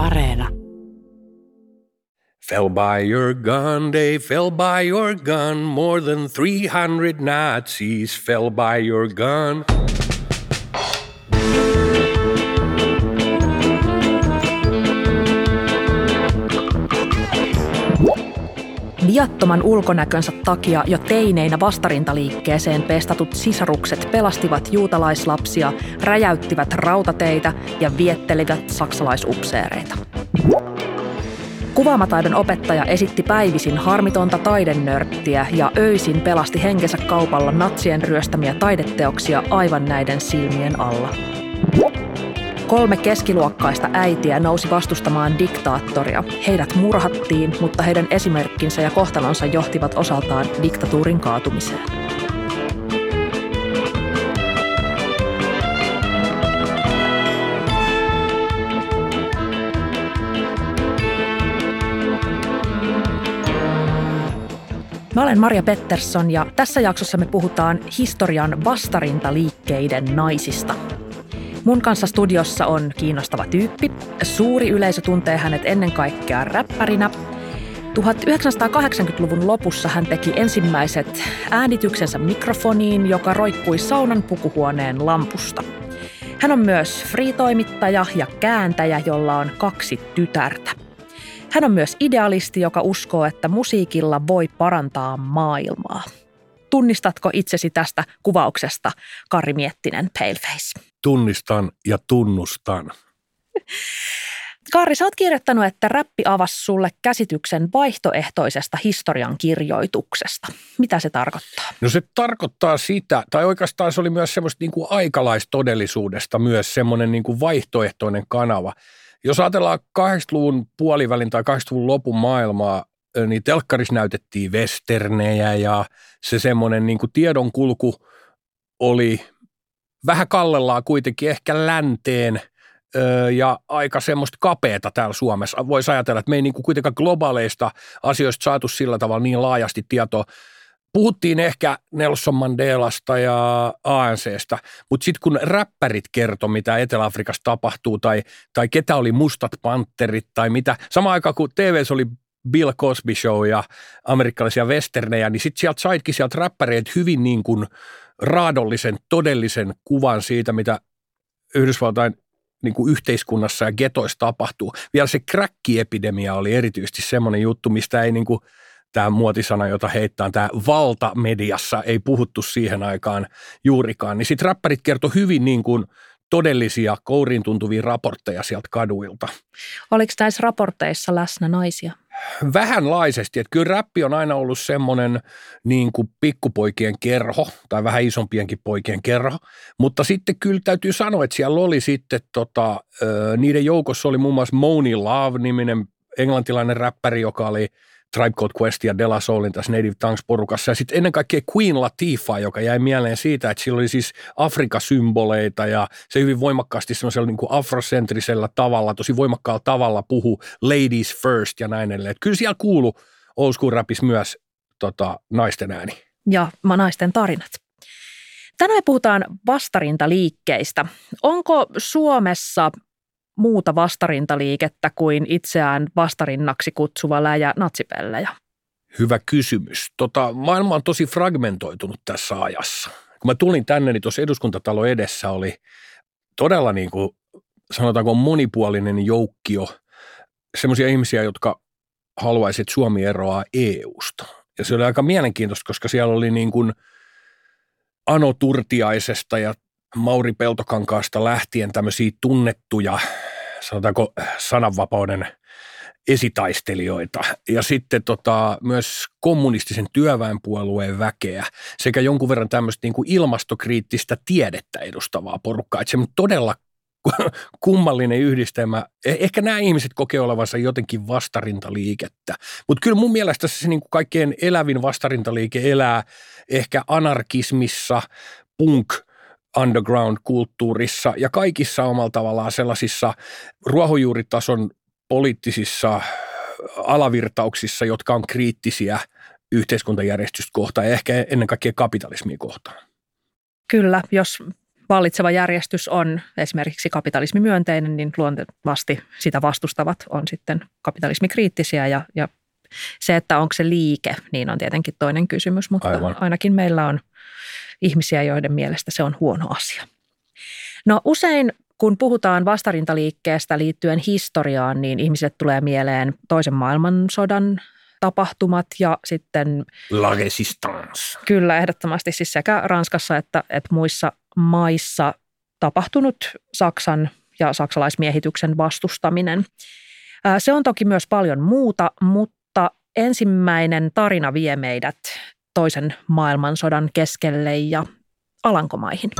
Areena. Fell by your gun, they fell by your gun. More than 300 Nazis fell by your gun. Viattoman ulkonäkönsä takia jo teineinä vastarintaliikkeeseen pestatut sisarukset pelastivat juutalaislapsia, räjäyttivät rautateitä ja viettelivät saksalaisupseereita. Kuvaamataidon opettaja esitti päivisin harmitonta taidennörttiä ja öisin pelasti henkensä kaupalla natsien ryöstämiä taideteoksia aivan näiden silmien alla. Kolme keskiluokkaista äitiä nousi vastustamaan diktaattoria. Heidät murhattiin, mutta heidän esimerkkinsä ja kohtalonsa johtivat osaltaan diktatuurin kaatumiseen. Mä olen Maria Pettersson ja tässä jaksossa me puhutaan historian vastarintaliikkeiden naisista. Mun kanssa studiossa on kiinnostava tyyppi. Suuri yleisö tuntee hänet ennen kaikkea räppärinä. 1980-luvun lopussa hän teki ensimmäiset äänityksensä mikrofoniin, joka roikkui saunan pukuhuoneen lampusta. Hän on myös free-toimittaja ja kääntäjä, jolla on kaksi tytärtä. Hän on myös idealisti, joka uskoo, että musiikilla voi parantaa maailmaa. Tunnistatko itsesi tästä kuvauksesta, Kari Miettinen Paleface? Tunnistan ja tunnustan. Kaari, sä oot kirjoittanut, että räppi avasi sulle käsityksen vaihtoehtoisesta historian kirjoituksesta. Mitä se tarkoittaa? No se tarkoittaa sitä, tai oikeastaan se oli myös semmoista niin kuin aikalaistodellisuudesta myös semmoinen niin kuin vaihtoehtoinen kanava. Jos ajatellaan 80-luvun puolivälin tai 80-luvun lopun maailmaa, niin telkkarissa näytettiin westernejä ja se semmoinen niin kuin tiedonkulku oli vähän kallellaan kuitenkin ehkä länteen ja aika semmoista kapeata täällä Suomessa. Voisi ajatella, että me ei niin kuin kuitenkaan globaaleista asioista saatu sillä tavalla niin laajasti tietoa. Puhuttiin ehkä Nelson Mandelasta ja ANCstä, mutta sitten kun räppärit kertoi, mitä Etelä-Afrikassa tapahtuu, tai, tai ketä oli mustat panterit, tai mitä, sama aikaan kun TV oli Bill Cosby Show ja amerikkalaisia westernejä, niin sitten sieltä saitkin sieltä räppäreitä hyvin niin kuin raadollisen, todellisen kuvan siitä, mitä Yhdysvaltain niin kuin yhteiskunnassa ja getoissa tapahtuu. Vielä se kräkkiepidemia oli erityisesti semmoinen juttu, mistä ei niin kuin, tämä muotisana, jota heittää tämä valtamediassa, ei puhuttu siihen aikaan juurikaan. Niin sitten räppärit kertoi hyvin niin kuin todellisia kouriin tuntuvia raportteja sieltä kaduilta. Oliko näissä raporteissa läsnä naisia? Vähänlaisesti, että kyllä räppi on aina ollut semmoinen niin kuin pikkupoikien kerho tai vähän isompienkin poikien kerho, mutta sitten kyllä täytyy sanoa, että siellä oli sitten tota, niiden joukossa oli muun muassa Moni Love-niminen englantilainen räppäri, joka oli – Tribe Called Quest ja De La Soulin tässä Native Tongues porukassa. Ja sitten ennen kaikkea Queen Latifah, joka jäi mieleen siitä, että sillä oli siis Afrika-symboleita ja se hyvin voimakkaasti semmoisella niin kuin afrocentrisellä tavalla, tosi voimakkaalla tavalla puhu ladies first ja näin edelleen. Että kyllä siellä kuulu old school rapis myös tota, naisten ääni. Ja naisten tarinat. Tänään puhutaan vastarintaliikkeistä. Onko Suomessa muuta vastarintaliikettä kuin itseään vastarinnaksi kutsuva läjä natsipellejä? Hyvä kysymys. Tota, maailma on tosi fragmentoitunut tässä ajassa. Kun mä tulin tänne, niin tuossa eduskuntatalo edessä oli todella niin kuin, sanotaanko monipuolinen joukkio semmoisia ihmisiä, jotka haluaisivat, Suomi eroaa EU-sta. Ja se oli aika mielenkiintoista, koska siellä oli niin kuin Ano Turtiaisesta ja Mauri Peltokankaasta lähtien tämmöisiä tunnettuja, sanotaanko sananvapauden esitaistelijoita ja sitten tota, myös kommunistisen työväenpuolueen väkeä sekä jonkun verran tämmöistä niin kuin ilmastokriittistä tiedettä edustavaa porukkaa. Että se on todella kummallinen yhdistelmä. Eh, ehkä nämä ihmiset kokee olevansa jotenkin vastarintaliikettä, mutta kyllä mun mielestä se niin kuin kaikkein elävin vastarintaliike elää ehkä anarkismissa, punk – underground-kulttuurissa ja kaikissa omalla tavallaan sellaisissa ruohonjuuritason poliittisissa alavirtauksissa, jotka on kriittisiä yhteiskuntajärjestystä kohtaan ja ehkä ennen kaikkea kapitalismia kohtaan. Kyllä, jos vallitseva järjestys on esimerkiksi kapitalismimyönteinen, niin luontevasti sitä vastustavat on sitten kapitalismikriittisiä ja, ja se, että onko se liike, niin on tietenkin toinen kysymys, mutta Aivan. ainakin meillä on ihmisiä, joiden mielestä se on huono asia. No usein kun puhutaan vastarintaliikkeestä liittyen historiaan, niin ihmiset tulee mieleen toisen maailmansodan tapahtumat ja sitten... La Resistance. Kyllä, ehdottomasti siis sekä Ranskassa että, että muissa maissa tapahtunut Saksan ja saksalaismiehityksen vastustaminen. Se on toki myös paljon muuta, mutta ensimmäinen tarina vie meidät toisen maailmansodan keskelle ja Alankomaihin.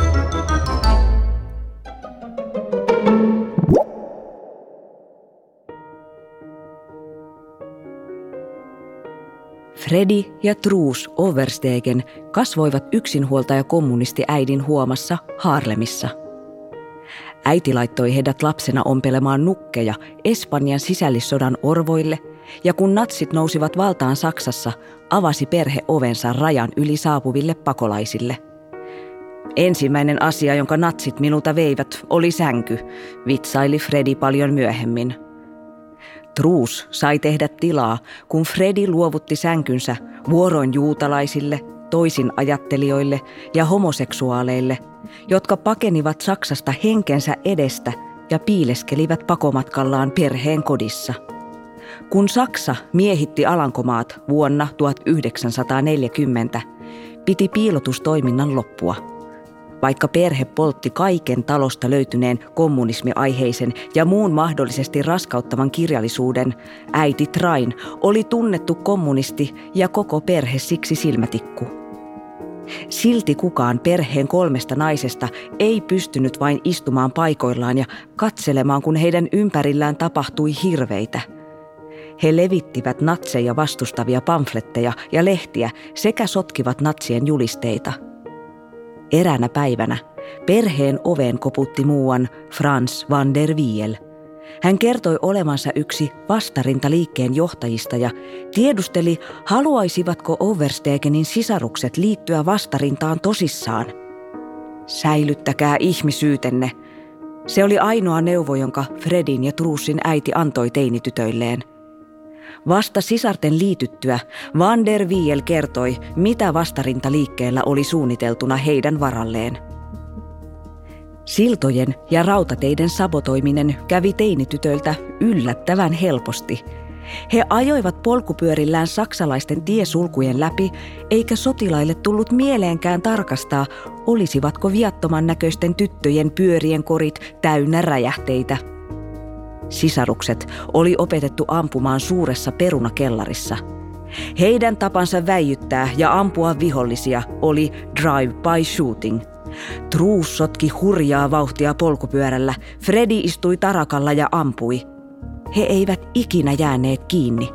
Freddy ja Truus Overstegen kasvoivat yksinhuoltaja kommunisti äidin huomassa Harlemissa. Äiti laittoi heidät lapsena ompelemaan nukkeja Espanjan sisällissodan orvoille ja kun natsit nousivat valtaan Saksassa, avasi perhe ovensa rajan yli saapuville pakolaisille. Ensimmäinen asia, jonka natsit minulta veivät, oli sänky, vitsaili Freddy paljon myöhemmin – Truus sai tehdä tilaa, kun Fredi luovutti sänkynsä vuoroin juutalaisille, toisin ajattelijoille ja homoseksuaaleille, jotka pakenivat Saksasta henkensä edestä ja piileskelivät pakomatkallaan perheen kodissa. Kun Saksa miehitti Alankomaat vuonna 1940, piti piilotustoiminnan loppua – vaikka perhe poltti kaiken talosta löytyneen kommunismiaiheisen ja muun mahdollisesti raskauttavan kirjallisuuden, äiti Train oli tunnettu kommunisti ja koko perhe siksi silmätikku. Silti kukaan perheen kolmesta naisesta ei pystynyt vain istumaan paikoillaan ja katselemaan, kun heidän ympärillään tapahtui hirveitä – he levittivät natseja vastustavia pamfletteja ja lehtiä sekä sotkivat natsien julisteita – Eräänä päivänä perheen oven koputti muuan Frans van der Wiel. Hän kertoi olevansa yksi vastarintaliikkeen johtajista ja tiedusteli, haluaisivatko Overstegenin sisarukset liittyä vastarintaan tosissaan. Säilyttäkää ihmisyytenne. Se oli ainoa neuvo, jonka Fredin ja Truusin äiti antoi teinitytöilleen. Vasta sisarten liityttyä Van der Wiel kertoi, mitä vastarintaliikkeellä oli suunniteltuna heidän varalleen. Siltojen ja rautateiden sabotoiminen kävi teinitytöiltä yllättävän helposti. He ajoivat polkupyörillään saksalaisten tiesulkujen läpi, eikä sotilaille tullut mieleenkään tarkastaa, olisivatko viattoman näköisten tyttöjen pyörien korit täynnä räjähteitä – Sisarukset oli opetettu ampumaan suuressa perunakellarissa. Heidän tapansa väijyttää ja ampua vihollisia oli drive-by shooting. Truus sotki hurjaa vauhtia polkupyörällä, Freddy istui tarakalla ja ampui. He eivät ikinä jääneet kiinni.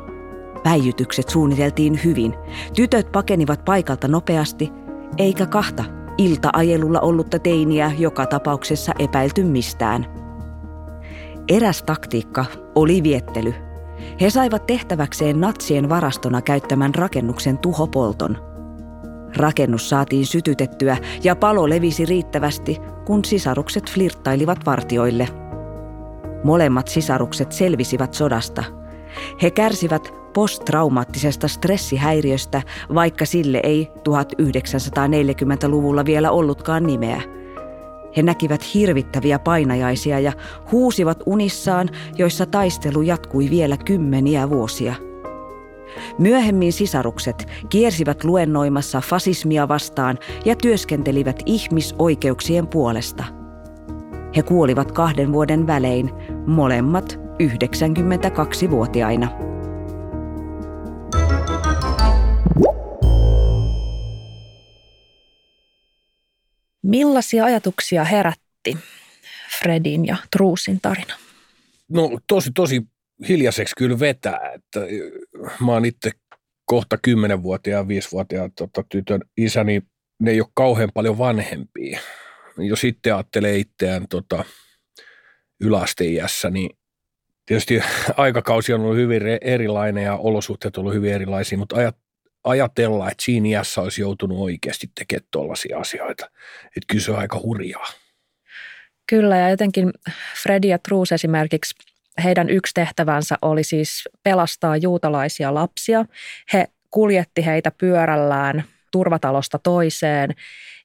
Väijytykset suunniteltiin hyvin. Tytöt pakenivat paikalta nopeasti, eikä kahta ilta-ajelulla ollutta teiniä joka tapauksessa epäilty mistään. Eräs taktiikka oli viettely. He saivat tehtäväkseen natsien varastona käyttämän rakennuksen tuhopolton. Rakennus saatiin sytytettyä ja palo levisi riittävästi, kun sisarukset flirttailivat vartioille. Molemmat sisarukset selvisivät sodasta. He kärsivät posttraumaattisesta stressihäiriöstä, vaikka sille ei 1940-luvulla vielä ollutkaan nimeä – he näkivät hirvittäviä painajaisia ja huusivat unissaan, joissa taistelu jatkui vielä kymmeniä vuosia. Myöhemmin sisarukset kiersivät luennoimassa fasismia vastaan ja työskentelivät ihmisoikeuksien puolesta. He kuolivat kahden vuoden välein, molemmat 92-vuotiaina. Millaisia ajatuksia herätti Fredin ja Truusin tarina? No tosi, tosi hiljaiseksi kyllä vetää. Että mä oon itse kohta 10-vuotiaan, 5-vuotiaan tota, tytön isä, niin ne ei ole kauhean paljon vanhempia. Jos itse ajattelee itseään tota, yläasteiässä, niin tietysti aikakausi on ollut hyvin erilainen ja olosuhteet on ollut hyvin erilaisia, mutta ajat, ajatella, että siinä iässä olisi joutunut oikeasti tekemään tuollaisia asioita. Että kyllä se on aika hurjaa. Kyllä ja jotenkin Freddy ja Truus esimerkiksi heidän yksi tehtävänsä oli siis pelastaa juutalaisia lapsia. He kuljetti heitä pyörällään turvatalosta toiseen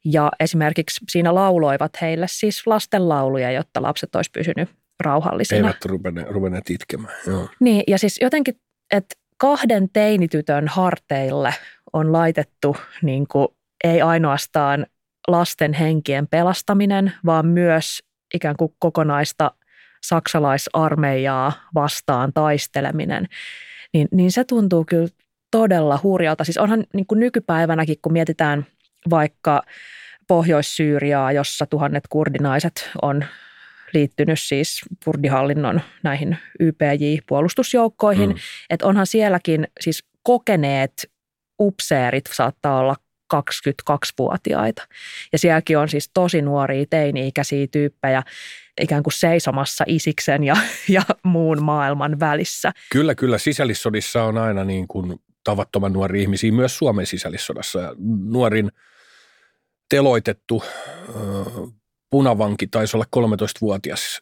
ja esimerkiksi siinä lauloivat heille siis lastenlauluja, jotta lapset olisi pysynyt rauhallisina. Eivät ruvenneet, ruvenneet itkemään. Joo. Niin ja siis jotenkin, että kahden teinitytön harteille on laitettu niin kuin, ei ainoastaan lasten henkien pelastaminen, vaan myös ikään kuin kokonaista saksalaisarmeijaa vastaan taisteleminen, niin, niin se tuntuu kyllä todella hurjalta. Siis onhan niin kuin nykypäivänäkin, kun mietitään vaikka Pohjois-Syyriaa, jossa tuhannet kurdinaiset on liittynyt siis kurdihallinnon näihin YPJ-puolustusjoukkoihin, mm. että onhan sielläkin siis kokeneet upseerit saattaa olla 22-vuotiaita. Ja sielläkin on siis tosi nuoria teini-ikäisiä tyyppejä ikään kuin seisomassa isiksen ja, ja muun maailman välissä. Kyllä, kyllä. Sisällissodissa on aina niin kuin tavattoman nuori ihmisiä myös Suomen sisällissodassa. Ja nuorin teloitettu punavanki taisi olla 13-vuotias,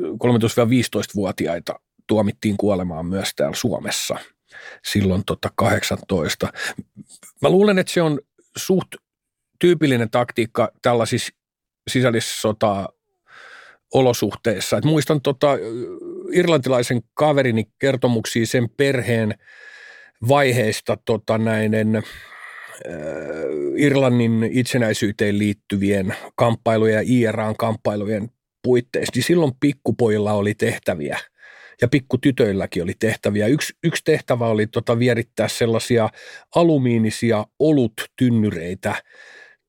13-15-vuotiaita tuomittiin kuolemaan myös täällä Suomessa silloin tota 18. Mä luulen, että se on suht tyypillinen taktiikka tällaisissa sisällissota olosuhteissa. Et muistan tota, irlantilaisen kaverini kertomuksia sen perheen vaiheista tota, näiden äh, Irlannin itsenäisyyteen liittyvien kamppailujen ja IRAn kamppailujen puitteissa, niin silloin pikkupojilla oli tehtäviä ja pikkutytöilläkin oli tehtäviä. Yksi, yksi tehtävä oli tota, vierittää sellaisia alumiinisia oluttynnyreitä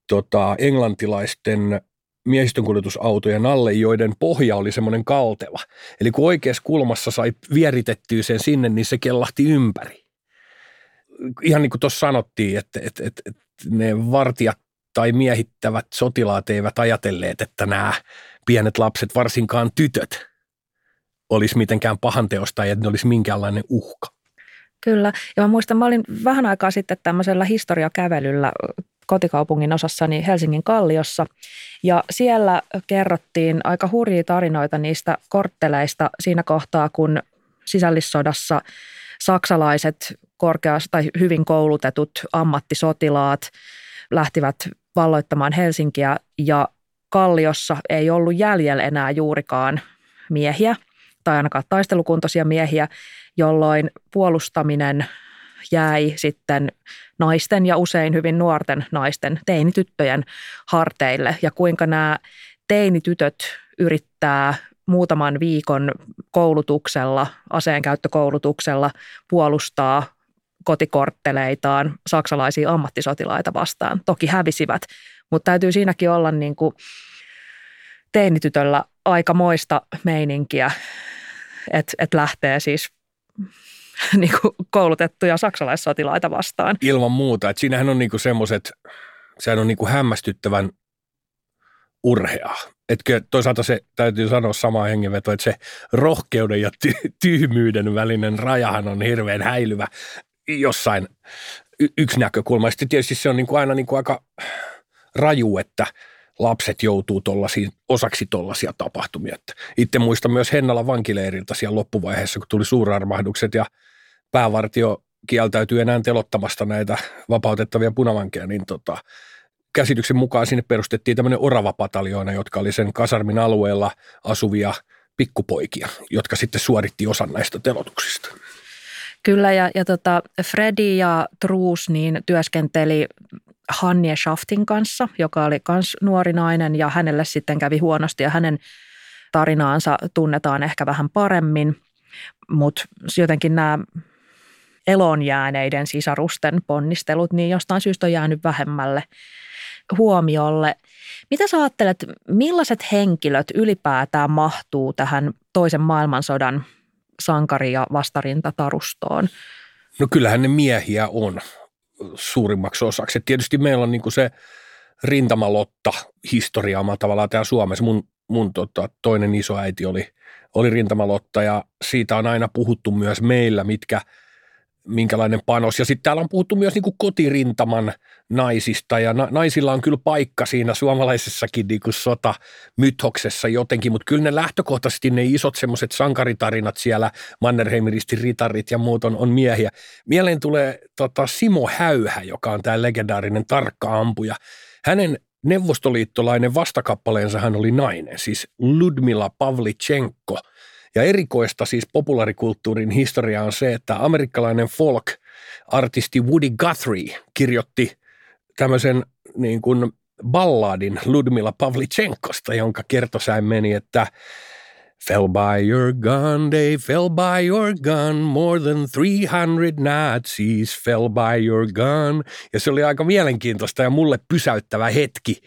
tota, englantilaisten miehistönkuljetusautojen alle, joiden pohja oli semmoinen kalteva. Eli kun oikeassa kulmassa sai vieritettyä sen sinne, niin se kellahti ympäri. Ihan niin kuin tuossa sanottiin, että, että, että, että ne vartijat tai miehittävät sotilaat eivät ajatelleet, että nämä pienet lapset, varsinkaan tytöt, olisi mitenkään pahanteosta ja että ne olisi minkäänlainen uhka. Kyllä. Ja mä muistan, mä olin vähän aikaa sitten tämmöisellä historiakävelyllä kotikaupungin osassani Helsingin Kalliossa. Ja siellä kerrottiin aika hurjia tarinoita niistä kortteleista siinä kohtaa, kun sisällissodassa saksalaiset korkeas tai hyvin koulutetut ammattisotilaat lähtivät valloittamaan Helsinkiä ja Kalliossa ei ollut jäljellä enää juurikaan miehiä tai ainakaan taistelukuntoisia miehiä, jolloin puolustaminen jäi sitten naisten ja usein hyvin nuorten naisten, teinityttöjen harteille. Ja kuinka nämä teinitytöt yrittää muutaman viikon koulutuksella, aseenkäyttökoulutuksella puolustaa kotikortteleitaan saksalaisia ammattisotilaita vastaan. Toki hävisivät, mutta täytyy siinäkin olla niin kuin teinitytöllä aika moista meininkiä, että et lähtee siis niin kuin koulutettuja saksalaissotilaita vastaan. Ilman muuta. Että siinähän on niin semmoiset, sehän on niin kuin hämmästyttävän urheaa. Että toisaalta se täytyy sanoa sama hengenveto, että se rohkeuden ja ty- tyhmyyden välinen rajahan on hirveän häilyvä jossain yksi näkökulma. Sitten tietysti se on niin kuin aina niin kuin aika raju, että – lapset joutuu osaksi tuollaisia tapahtumia. Itse muistan myös Hennala vankileiriltä siellä loppuvaiheessa, kun tuli suurarmahdukset ja päävartio kieltäytyy enää telottamasta näitä vapautettavia punavankeja, niin tota, käsityksen mukaan sinne perustettiin tämmöinen orava jotka oli sen kasarmin alueella asuvia pikkupoikia, jotka sitten suoritti osan näistä telotuksista. Kyllä, ja, ja tota, Freddy ja Truus niin työskenteli Hanje Schaftin kanssa, joka oli myös nuori nainen ja hänelle sitten kävi huonosti ja hänen tarinaansa tunnetaan ehkä vähän paremmin, mutta jotenkin nämä elon jääneiden sisarusten ponnistelut, niin jostain syystä on jäänyt vähemmälle huomiolle. Mitä sä ajattelet, millaiset henkilöt ylipäätään mahtuu tähän toisen maailmansodan sankari- ja vastarintatarustoon? No kyllähän ne miehiä on suurimmaksi osaksi. Et tietysti meillä on niin kuin se rintamalotta historia omalla tavallaan täällä Suomessa. Mun, mun tota, toinen isoäiti oli, oli rintamalotta ja siitä on aina puhuttu myös meillä, mitkä minkälainen panos. Ja sitten täällä on puhuttu myös niin kuin kotirintaman naisista ja na- naisilla on kyllä paikka siinä suomalaisessakin niin kuin sotamythoksessa jotenkin, mutta kyllä ne lähtökohtaisesti ne isot semmoiset sankaritarinat siellä, Mannerheimin ritarit ja muut on, on miehiä. Mieleen tulee tota, Simo Häyhä, joka on tämä legendaarinen tarkka ampuja. Hänen neuvostoliittolainen vastakappaleensa hän oli nainen, siis Ludmila Pavlichenko – ja erikoista siis populaarikulttuurin historia on se, että amerikkalainen folk-artisti Woody Guthrie kirjoitti tämmöisen niin kuin balladin Ludmila Pavlichenkosta, jonka kertosäin meni, että Fell by your gun, they fell by your gun, more than 300 Nazis fell by your gun. Ja se oli aika mielenkiintoista ja mulle pysäyttävä hetki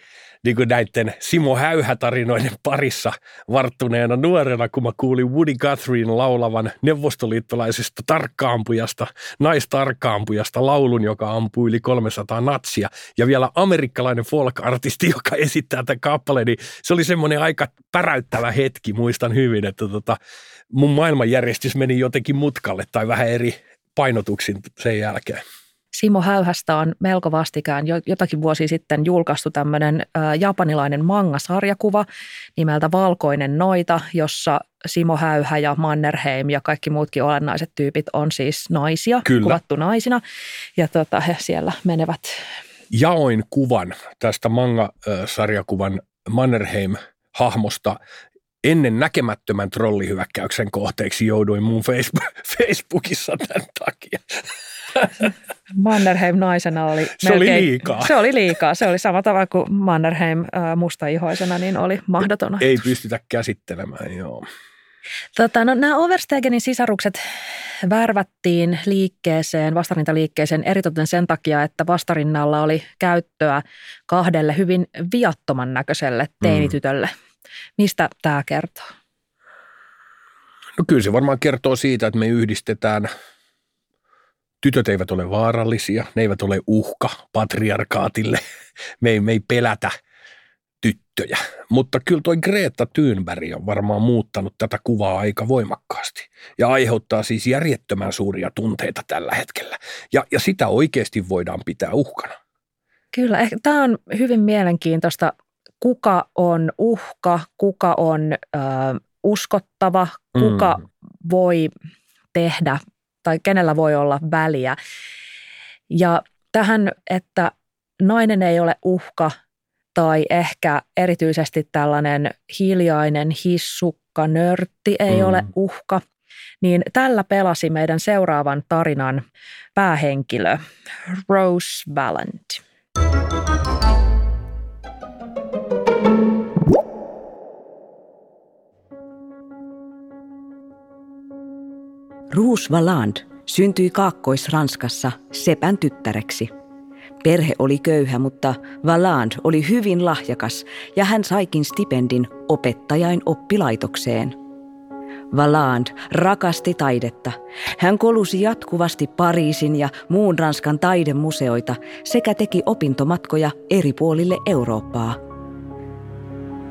niin kuin näiden Simo Häyhä-tarinoiden parissa varttuneena nuorena, kun mä kuulin Woody Guthrien laulavan neuvostoliittolaisesta tarkkaampujasta, naistarkkaampujasta laulun, joka ampui yli 300 natsia. Ja vielä amerikkalainen folk-artisti, joka esittää tämän kappaleen, niin se oli semmoinen aika päräyttävä hetki, muistan hyvin, että tota, mun maailmanjärjestys meni jotenkin mutkalle tai vähän eri painotuksin sen jälkeen. Simo Häyhästä on melko vastikään jo, jotakin vuosi sitten julkaistu tämmöinen japanilainen manga-sarjakuva nimeltä Valkoinen noita, jossa Simo Häyhä ja Mannerheim ja kaikki muutkin olennaiset tyypit on siis naisia, Kyllä. kuvattu naisina. Ja tota, he siellä menevät. Jaoin kuvan tästä manga-sarjakuvan Mannerheim-hahmosta ennen näkemättömän trollihyökkäyksen kohteeksi jouduin mun Facebookissa tämän takia. Mannerheim naisena oli Se melkein, oli liikaa. Se oli liikaa. Se oli sama tavalla kuin Mannerheim mustaihoisena, niin oli mahdoton. Ei pystytä käsittelemään, joo. Tota, no, nämä Overstegenin sisarukset värvättiin liikkeeseen, vastarintaliikkeeseen eritoten sen takia, että vastarinnalla oli käyttöä kahdelle hyvin viattoman näköiselle mm. teinitytölle. Mm. Mistä tämä kertoo? No kyllä se varmaan kertoo siitä, että me yhdistetään – tytöt eivät ole vaarallisia, ne eivät ole uhka patriarkaatille, me ei, me ei pelätä tyttöjä. Mutta kyllä toi Greta Thunberg on varmaan muuttanut tätä kuvaa aika voimakkaasti ja aiheuttaa siis järjettömän suuria tunteita tällä hetkellä. Ja, ja sitä oikeasti voidaan pitää uhkana. Kyllä, ehkä tämä on hyvin mielenkiintoista, kuka on uhka, kuka on ö, uskottava, kuka mm. voi tehdä tai kenellä voi olla väliä. Ja tähän, että nainen ei ole uhka tai ehkä erityisesti tällainen hiljainen hissukka, nörtti ei mm. ole uhka, niin tällä pelasi meidän seuraavan tarinan päähenkilö Rose Valent. Rouge Valand syntyi Kaakkois-Ranskassa sepän tyttäreksi. Perhe oli köyhä, mutta Valand oli hyvin lahjakas ja hän saikin stipendin opettajain oppilaitokseen. Valand rakasti taidetta. Hän kolusi jatkuvasti Pariisin ja muun Ranskan taidemuseoita sekä teki opintomatkoja eri puolille Eurooppaa –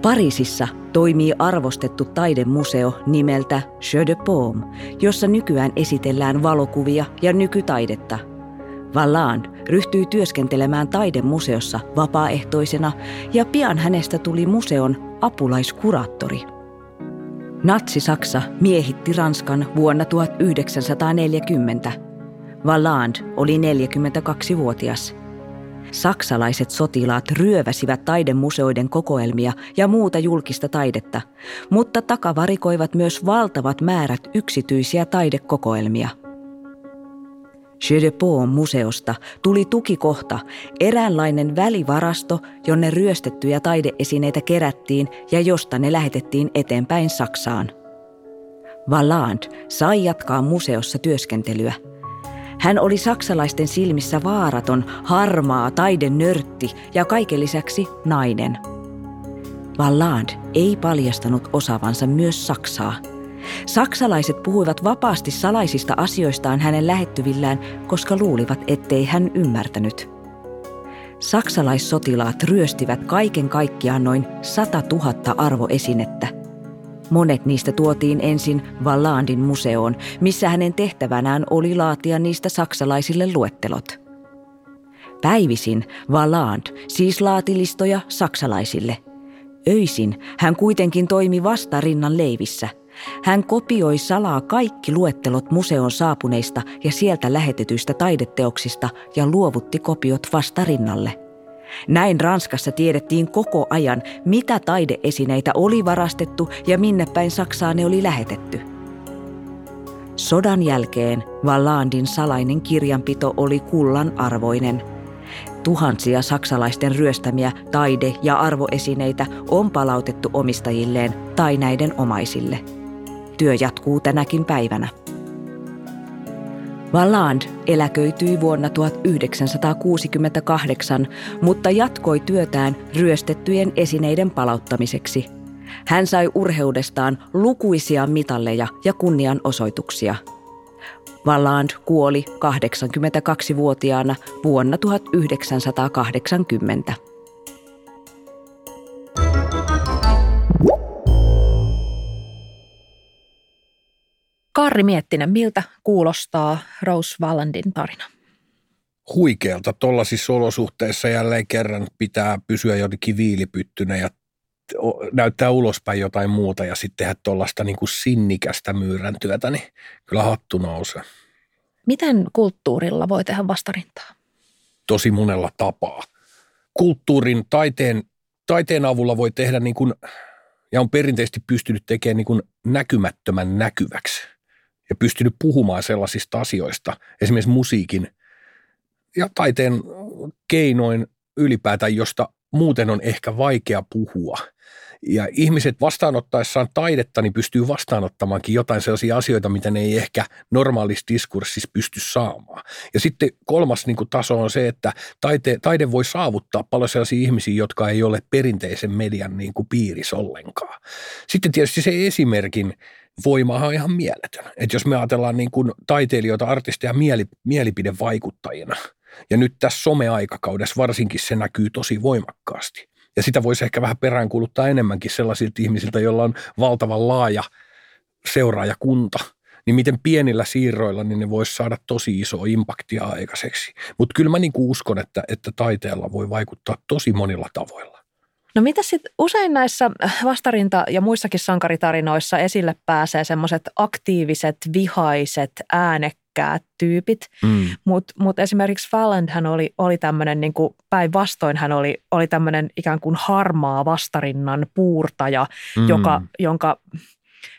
Pariisissa toimii arvostettu taidemuseo nimeltä Jeu de Paume, jossa nykyään esitellään valokuvia ja nykytaidetta. Valland ryhtyi työskentelemään taidemuseossa vapaaehtoisena ja pian hänestä tuli museon apulaiskuraattori. Natsi-Saksa miehitti Ranskan vuonna 1940. Valland oli 42-vuotias. Saksalaiset sotilaat ryöväsivät taidemuseoiden kokoelmia ja muuta julkista taidetta, mutta takavarikoivat myös valtavat määrät yksityisiä taidekokoelmia. Jeu de museosta tuli tukikohta, eräänlainen välivarasto, jonne ryöstettyjä taideesineitä kerättiin ja josta ne lähetettiin eteenpäin Saksaan. Valand sai jatkaa museossa työskentelyä – hän oli saksalaisten silmissä vaaraton, harmaa, taidenörtti ja kaiken lisäksi nainen. Valland ei paljastanut osaavansa myös Saksaa. Saksalaiset puhuivat vapaasti salaisista asioistaan hänen lähettyvillään, koska luulivat, ettei hän ymmärtänyt. Saksalaissotilaat ryöstivät kaiken kaikkiaan noin 100 000 arvoesinettä. Monet niistä tuotiin ensin Vallandin museoon, missä hänen tehtävänään oli laatia niistä saksalaisille luettelot. Päivisin Valland siis laati listoja saksalaisille. Öisin hän kuitenkin toimi vastarinnan leivissä. Hän kopioi salaa kaikki luettelot museon saapuneista ja sieltä lähetetyistä taideteoksista ja luovutti kopiot vastarinnalle – näin Ranskassa tiedettiin koko ajan, mitä taideesineitä oli varastettu ja minne päin Saksaa ne oli lähetetty. Sodan jälkeen Vallandin salainen kirjanpito oli kullan arvoinen. Tuhansia saksalaisten ryöstämiä taide- ja arvoesineitä on palautettu omistajilleen tai näiden omaisille. Työ jatkuu tänäkin päivänä. Valland eläköityi vuonna 1968, mutta jatkoi työtään ryöstettyjen esineiden palauttamiseksi. Hän sai urheudestaan lukuisia mitalleja ja kunnianosoituksia. Valland kuoli 82-vuotiaana vuonna 1980. Karri Miettinen, miltä kuulostaa Rose Vallandin tarina? Huikealta. Tuollaisissa olosuhteissa jälleen kerran pitää pysyä jotenkin viilipyttynä ja näyttää ulospäin jotain muuta ja sitten tehdä tuollaista niin kuin sinnikästä myyräntyötä, niin kyllä hattu nousee. Miten kulttuurilla voi tehdä vastarintaa? Tosi monella tapaa. Kulttuurin, taiteen, taiteen avulla voi tehdä niin kuin, ja on perinteisesti pystynyt tekemään niin kuin näkymättömän näkyväksi ja pystynyt puhumaan sellaisista asioista, esimerkiksi musiikin ja taiteen keinoin ylipäätään, josta muuten on ehkä vaikea puhua. Ja ihmiset vastaanottaessaan taidetta niin pystyy vastaanottamaankin jotain sellaisia asioita, mitä ne ei ehkä normaalissa diskurssissa pysty saamaan. Ja sitten kolmas niin kuin taso on se, että taite, taide voi saavuttaa paljon sellaisia ihmisiä, jotka ei ole perinteisen median niin kuin piirissä ollenkaan. Sitten tietysti se esimerkin voimahan on ihan mieletön. Että jos me ajatellaan niin kuin taiteilijoita, artisteja mieli, mielipidevaikuttajina, ja nyt tässä someaikakaudessa varsinkin se näkyy tosi voimakkaasti. Ja sitä voisi ehkä vähän peräänkuuluttaa enemmänkin sellaisilta ihmisiltä, joilla on valtavan laaja seuraajakunta, niin miten pienillä siirroilla niin ne voisi saada tosi iso impaktia aikaiseksi. Mutta kyllä mä niin uskon, että, että taiteella voi vaikuttaa tosi monilla tavoilla. No mitä sitten usein näissä vastarinta- ja muissakin sankaritarinoissa esille pääsee semmoiset aktiiviset, vihaiset, äänekkäät tyypit, mm. mutta mut esimerkiksi Falland hän oli, oli tämmöinen niin päinvastoin hän oli, oli tämmöinen ikään kuin harmaa vastarinnan puurtaja, mm. joka, jonka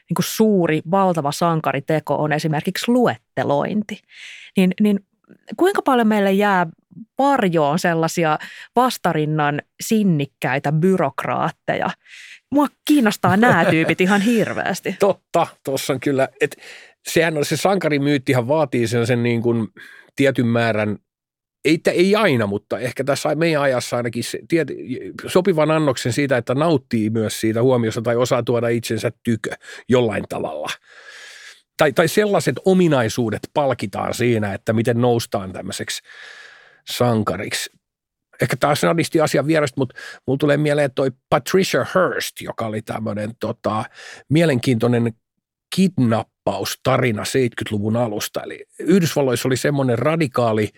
niin kuin suuri, valtava sankariteko on esimerkiksi luettelointi. Niin, niin kuinka paljon meille jää varjoon sellaisia vastarinnan sinnikkäitä byrokraatteja. Mua kiinnostaa nämä tyypit ihan hirveästi. Totta, tuossa on kyllä, että sehän on se sankarimyyttihan vaatii sen, sen niin kuin tietyn määrän ei, ei aina, mutta ehkä tässä meidän ajassa ainakin se, tiet, sopivan annoksen siitä, että nauttii myös siitä huomiosta tai osaa tuoda itsensä tykö jollain tavalla. Tai, tai sellaiset ominaisuudet palkitaan siinä, että miten noustaan tämmöiseksi sankariksi. Ehkä taas nadisti asian vierestä, mutta mulla tulee mieleen toi Patricia Hearst, joka oli tämmöinen tota, mielenkiintoinen kidnappaustarina 70-luvun alusta. Eli Yhdysvalloissa oli semmoinen radikaali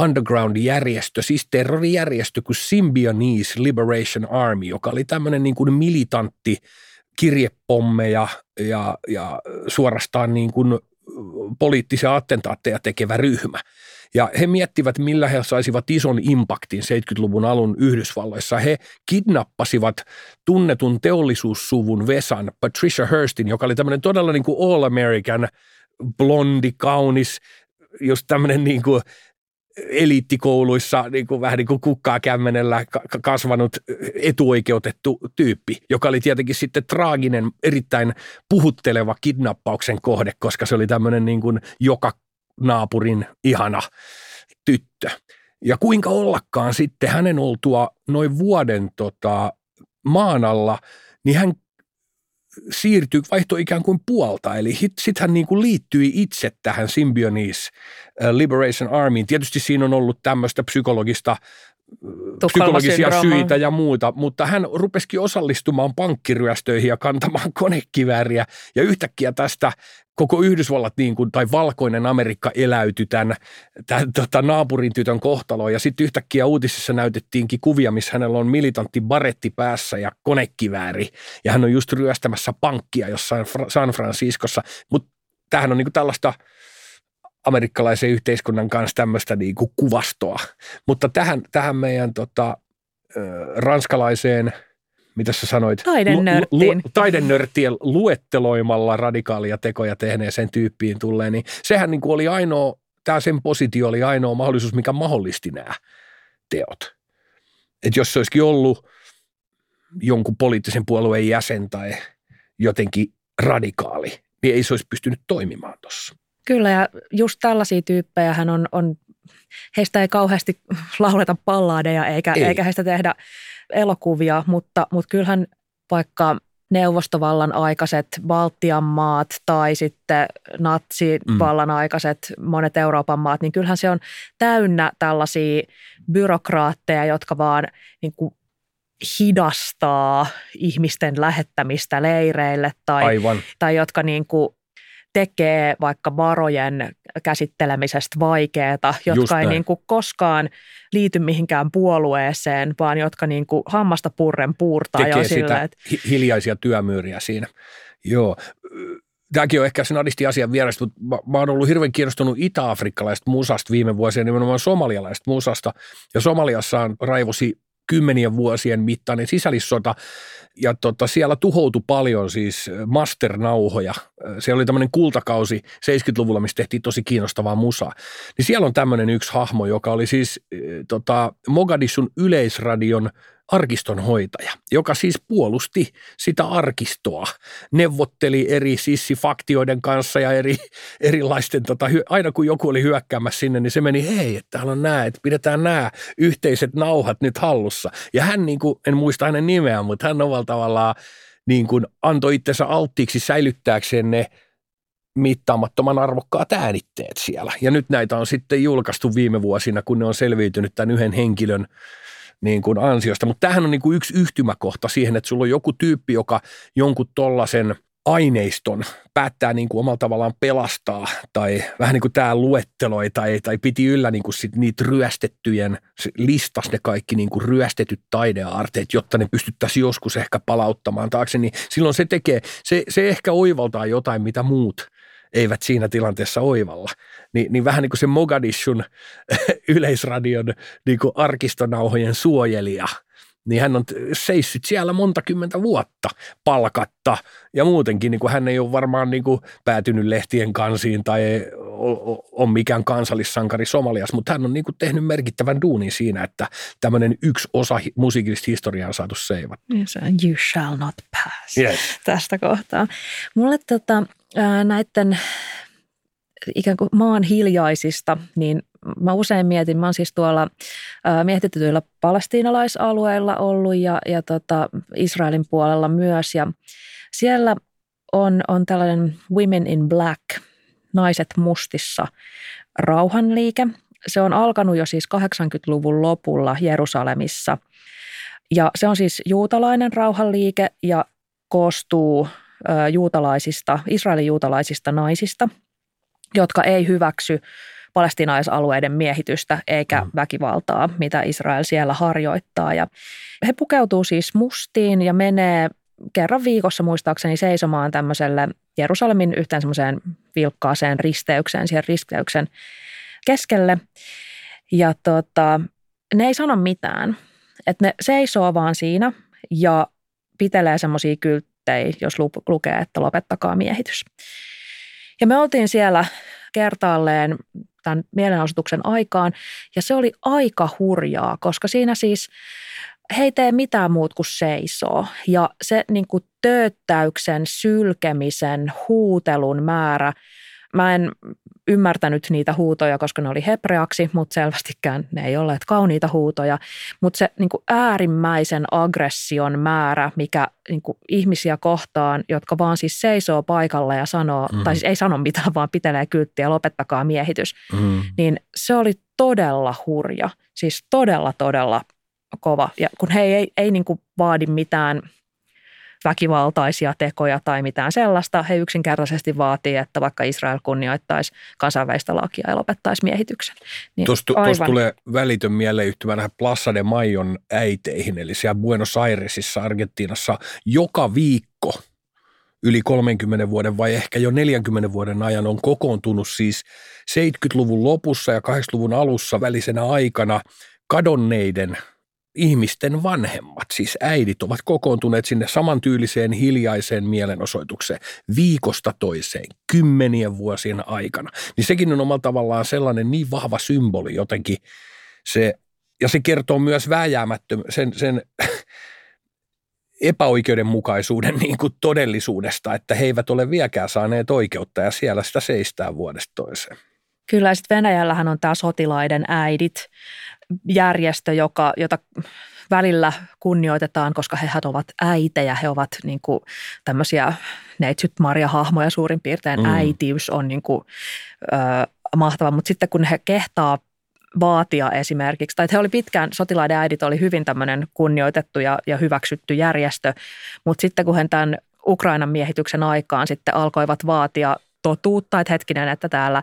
underground-järjestö, siis terrorijärjestö kuin Symbionese Liberation Army, joka oli tämmöinen niin kuin militantti kirjepommeja ja, ja suorastaan niin kuin poliittisia attentaatteja tekevä ryhmä. Ja he miettivät, millä he saisivat ison impaktin 70-luvun alun Yhdysvalloissa. He kidnappasivat tunnetun teollisuussuvun Vesan, Patricia Hurstin, joka oli tämmöinen todella niin kuin all-American, blondi, kaunis, just tämmöinen niin kuin eliittikouluissa niin kuin, vähän niin kuin kukkaa kämmenellä kasvanut etuoikeutettu tyyppi, joka oli tietenkin sitten traaginen, erittäin puhutteleva kidnappauksen kohde, koska se oli tämmöinen niin kuin joka naapurin ihana tyttö. Ja kuinka ollakaan sitten hänen oltua noin vuoden tota, maan alla, niin hän siirtyi, vaihtoi ikään kuin puolta. Eli sitten hän niin kuin liittyi itse tähän Symbionese Liberation Armyin. Tietysti siinä on ollut tämmöistä psykologista psykologisia syitä ja muuta, mutta hän rupesikin osallistumaan pankkiryöstöihin ja kantamaan konekivääriä ja yhtäkkiä tästä koko Yhdysvallat niin kuin, tai valkoinen Amerikka eläytyi tämän, tämän tota, naapurin tytön kohtaloon. Ja sitten yhtäkkiä uutisissa näytettiinkin kuvia, missä hänellä on militantti baretti päässä ja konekivääri. Ja hän on just ryöstämässä pankkia jossain San Franciscossa, mutta tämähän on niin kuin tällaista – amerikkalaisen yhteiskunnan kanssa tämmöistä niin kuin kuvastoa. Mutta tähän, tähän meidän tota, ranskalaiseen, mitä sä sanoit? Taidenörttiin. Lu, lu, taidenörttien luetteloimalla radikaalia tekoja tehneeseen tyyppiin tulleen, niin sehän niin kuin oli ainoa, tämä sen positio oli ainoa mahdollisuus, mikä mahdollisti nämä teot. Että jos se olisikin ollut jonkun poliittisen puolueen jäsen tai jotenkin radikaali, niin ei se olisi pystynyt toimimaan tuossa. Kyllä ja just tällaisia tyyppejä hän on, on heistä ei kauheasti lauleta pallaadeja eikä, ei. eikä heistä tehdä elokuvia, mutta, mutta kyllähän vaikka neuvostovallan aikaiset Baltian maat tai sitten natsivallan aikaiset monet Euroopan maat, niin kyllähän se on täynnä tällaisia byrokraatteja, jotka vaan niin kuin hidastaa ihmisten lähettämistä leireille tai, Aivan. tai jotka niin kuin tekee vaikka varojen käsittelemisestä vaikeaa, jotka ei niin kuin koskaan liity mihinkään puolueeseen, vaan jotka niin kuin hammasta purren puurtaa tekee jo sillä, että... hiljaisia työmyyriä siinä. Joo. Tämäkin on ehkä sen adisti asian vierestä, mutta mä, mä oon ollut hirveän kiinnostunut itä-afrikkalaisesta musasta viime vuosina, nimenomaan somalialaisesta musasta. Ja Somaliassa on raivosi kymmenien vuosien mittainen sisällissota, ja tota, siellä tuhoutui paljon siis masternauhoja. Siellä oli tämmöinen kultakausi 70-luvulla, missä tehtiin tosi kiinnostavaa musaa. Niin siellä on tämmöinen yksi hahmo, joka oli siis tota, Mogadishun yleisradion arkistonhoitaja, joka siis puolusti sitä arkistoa, neuvotteli eri sissifaktioiden kanssa ja eri, erilaisten, tota, aina kun joku oli hyökkäämässä sinne, niin se meni, hei, että täällä on nämä, että pidetään nämä yhteiset nauhat nyt hallussa. Ja hän, niin kuin, en muista hänen nimeään, mutta hän on tavallaan niin kuin antoi itsensä alttiiksi säilyttääkseen ne mittaamattoman arvokkaat äänitteet siellä. Ja nyt näitä on sitten julkaistu viime vuosina, kun ne on selviytynyt tämän yhden henkilön niin kuin ansiosta. Mutta tämähän on niin kuin yksi yhtymäkohta siihen, että sulla on joku tyyppi, joka jonkun tollaisen aineiston päättää niin kuin omalla tavallaan pelastaa tai vähän niin kuin tämä luetteloi tai, tai piti yllä niin kuin sit niitä ryöstettyjen, listas ne kaikki niin kuin ryöstetyt taideaarteet, jotta ne pystyttäisiin joskus ehkä palauttamaan taakse, niin silloin se tekee, se, se ehkä oivaltaa jotain, mitä muut eivät siinä tilanteessa oivalla. Ni, niin vähän niin kuin se Mogadishun yleisradion niin kuin arkistonauhojen suojelija, niin hän on seissyt siellä monta kymmentä vuotta palkatta ja muutenkin niin kuin hän ei ole varmaan niin kuin päätynyt lehtien kansiin tai ole mikään kansallissankari Somalias, mutta hän on niin kuin tehnyt merkittävän duunin siinä, että tämmöinen yksi osa musiikillista historiaa on saatu seivat. You shall not pass yes. tästä kohtaa. Mulle tota, näiden ikään kuin maan hiljaisista, niin mä usein mietin, mä oon siis tuolla mietityillä palestiinalaisalueilla ollut ja, ja tota Israelin puolella myös ja siellä on, on tällainen Women in Black, naiset mustissa rauhanliike. Se on alkanut jo siis 80-luvun lopulla Jerusalemissa ja se on siis juutalainen rauhanliike ja koostuu juutalaisista, Israelin juutalaisista naisista, jotka ei hyväksy palestinaisalueiden miehitystä eikä mm. väkivaltaa, mitä Israel siellä harjoittaa. Ja he pukeutuu siis mustiin ja menee kerran viikossa muistaakseni seisomaan tämmöiselle Jerusalemin yhteen semmoiseen vilkkaaseen risteykseen, siihen risteyksen keskelle. Ja tota, ne ei sano mitään. Että ne seisoo vaan siinä ja pitelee semmoisia kylttejä, jos lukee, että lopettakaa miehitys. Ja me oltiin siellä kertaalleen tämän mielenosoituksen aikaan ja se oli aika hurjaa, koska siinä siis he ei tee mitään muut kuin seisoo. Ja se niin kuin tööttäyksen, sylkemisen, huutelun määrä, mä en ymmärtänyt niitä huutoja, koska ne oli hebreaksi, mutta selvästikään ne ei olleet kauniita huutoja. Mutta se niin kuin äärimmäisen aggression määrä, mikä niin kuin ihmisiä kohtaan, jotka vaan siis seisoo paikalla ja sanoo, mm. tai siis ei sano mitään, vaan pitelee kylttiä, lopettakaa miehitys, mm. niin se oli todella hurja. Siis todella, todella kova. Ja kun he ei, ei, ei niin kuin vaadi mitään – väkivaltaisia tekoja tai mitään sellaista. He yksinkertaisesti vaatii, että vaikka Israel kunnioittaisi kansainvälistä lakia ja lopettaisi miehityksen. Niin Tuosta aivan... tulee välitön mieleyhtymä näihin Plaza de Mayon äiteihin, eli siellä Buenos Airesissa Argentiinassa joka viikko yli 30 vuoden vai ehkä jo 40 vuoden ajan on kokoontunut siis 70-luvun lopussa ja 80-luvun alussa välisenä aikana kadonneiden – ihmisten vanhemmat, siis äidit, ovat kokoontuneet sinne samantyyliseen hiljaiseen mielenosoitukseen viikosta toiseen kymmenien vuosien aikana. Niin sekin on omalla tavallaan sellainen niin vahva symboli jotenkin. Se, ja se kertoo myös vääjäämättö sen, sen epäoikeudenmukaisuuden niin kuin todellisuudesta, että he eivät ole vieläkään saaneet oikeutta ja siellä sitä seistää vuodesta toiseen. Kyllä, sitten Venäjällähän on tämä sotilaiden äidit, järjestö, joka, jota välillä kunnioitetaan, koska he ovat äitejä, he ovat niin kuin tämmöisiä neitsyt Maria-hahmoja suurin piirtein. Mm. Äitiys on niin kuin, ö, mahtava, mutta sitten kun he kehtaa vaatia esimerkiksi, tai he oli pitkään, sotilaiden äidit oli hyvin tämmöinen kunnioitettu ja, ja hyväksytty järjestö, mutta sitten kun he tämän Ukrainan miehityksen aikaan sitten alkoivat vaatia totuutta, että hetkinen, että täällä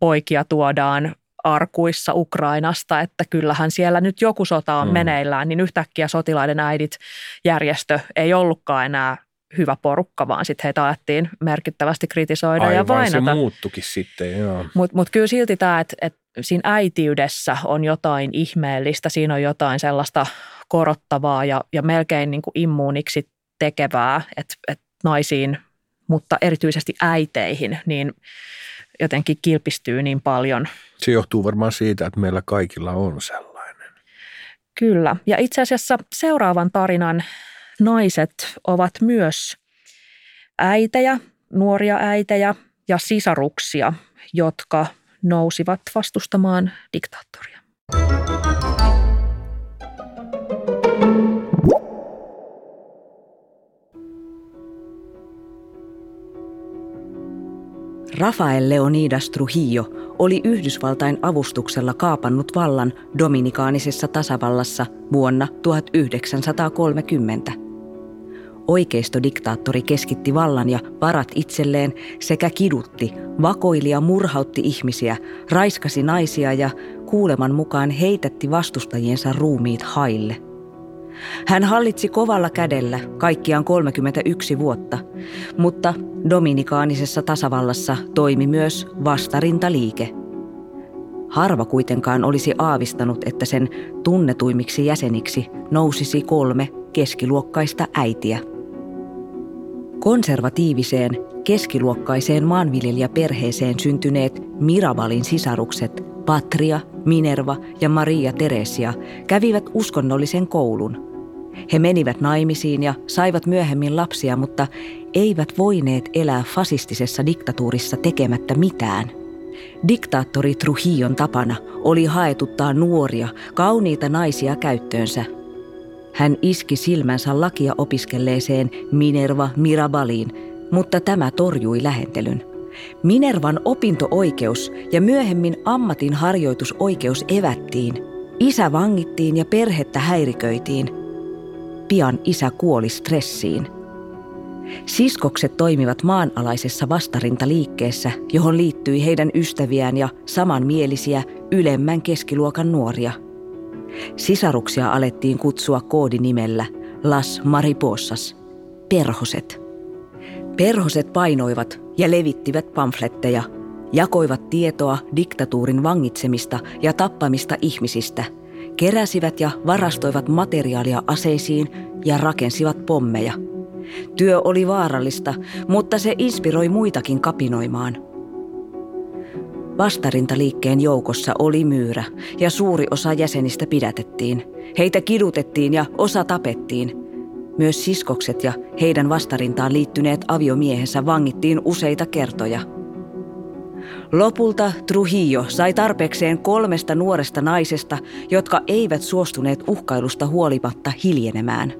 poikia tuodaan arkuissa Ukrainasta, että kyllähän siellä nyt joku sota on mm. meneillään, niin yhtäkkiä sotilaiden äidit järjestö ei ollutkaan enää hyvä porukka, vaan sitten heitä alettiin merkittävästi kritisoida Aivan, ja vainota. se muuttukin sitten, joo. Mutta mut kyllä silti tämä, että et siinä äitiydessä on jotain ihmeellistä, siinä on jotain sellaista korottavaa ja, ja melkein niin kuin immuuniksi tekevää, että et naisiin, mutta erityisesti äiteihin, niin jotenkin kilpistyy niin paljon. Se johtuu varmaan siitä, että meillä kaikilla on sellainen. Kyllä. Ja itse asiassa seuraavan tarinan naiset ovat myös äitejä, nuoria äitejä ja sisaruksia, jotka nousivat vastustamaan diktaattoria. Rafael Leonidas Trujillo oli Yhdysvaltain avustuksella kaapannut vallan Dominikaanisessa tasavallassa vuonna 1930. Oikeistodiktaattori keskitti vallan ja varat itselleen sekä kidutti, vakoili ja murhautti ihmisiä, raiskasi naisia ja kuuleman mukaan heitätti vastustajiensa ruumiit haille – hän hallitsi kovalla kädellä kaikkiaan 31 vuotta, mutta Dominikaanisessa tasavallassa toimi myös vastarintaliike. Harva kuitenkaan olisi aavistanut, että sen tunnetuimmiksi jäseniksi nousisi kolme keskiluokkaista äitiä. Konservatiiviseen, keskiluokkaiseen maanviljelijäperheeseen syntyneet Mirabalin sisarukset Patria, Minerva ja Maria Teresia kävivät uskonnollisen koulun – he menivät naimisiin ja saivat myöhemmin lapsia, mutta eivät voineet elää fasistisessa diktatuurissa tekemättä mitään. Diktaattori Trujillon tapana oli haetuttaa nuoria, kauniita naisia käyttöönsä. Hän iski silmänsä lakia opiskelleeseen Minerva Mirabaliin, mutta tämä torjui lähentelyn. Minervan opinto-oikeus ja myöhemmin ammatin harjoitusoikeus evättiin. Isä vangittiin ja perhettä häiriköitiin – pian isä kuoli stressiin. Siskokset toimivat maanalaisessa vastarintaliikkeessä, johon liittyi heidän ystäviään ja samanmielisiä ylemmän keskiluokan nuoria. Sisaruksia alettiin kutsua koodinimellä Las Mariposas, perhoset. Perhoset painoivat ja levittivät pamfletteja, jakoivat tietoa diktatuurin vangitsemista ja tappamista ihmisistä – keräsivät ja varastoivat materiaalia aseisiin ja rakensivat pommeja. Työ oli vaarallista, mutta se inspiroi muitakin kapinoimaan. Vastarintaliikkeen joukossa oli myyrä ja suuri osa jäsenistä pidätettiin. Heitä kidutettiin ja osa tapettiin. Myös siskokset ja heidän vastarintaan liittyneet aviomiehensä vangittiin useita kertoja – Lopulta Trujillo sai tarpeekseen kolmesta nuoresta naisesta, jotka eivät suostuneet uhkailusta huolimatta hiljenemään.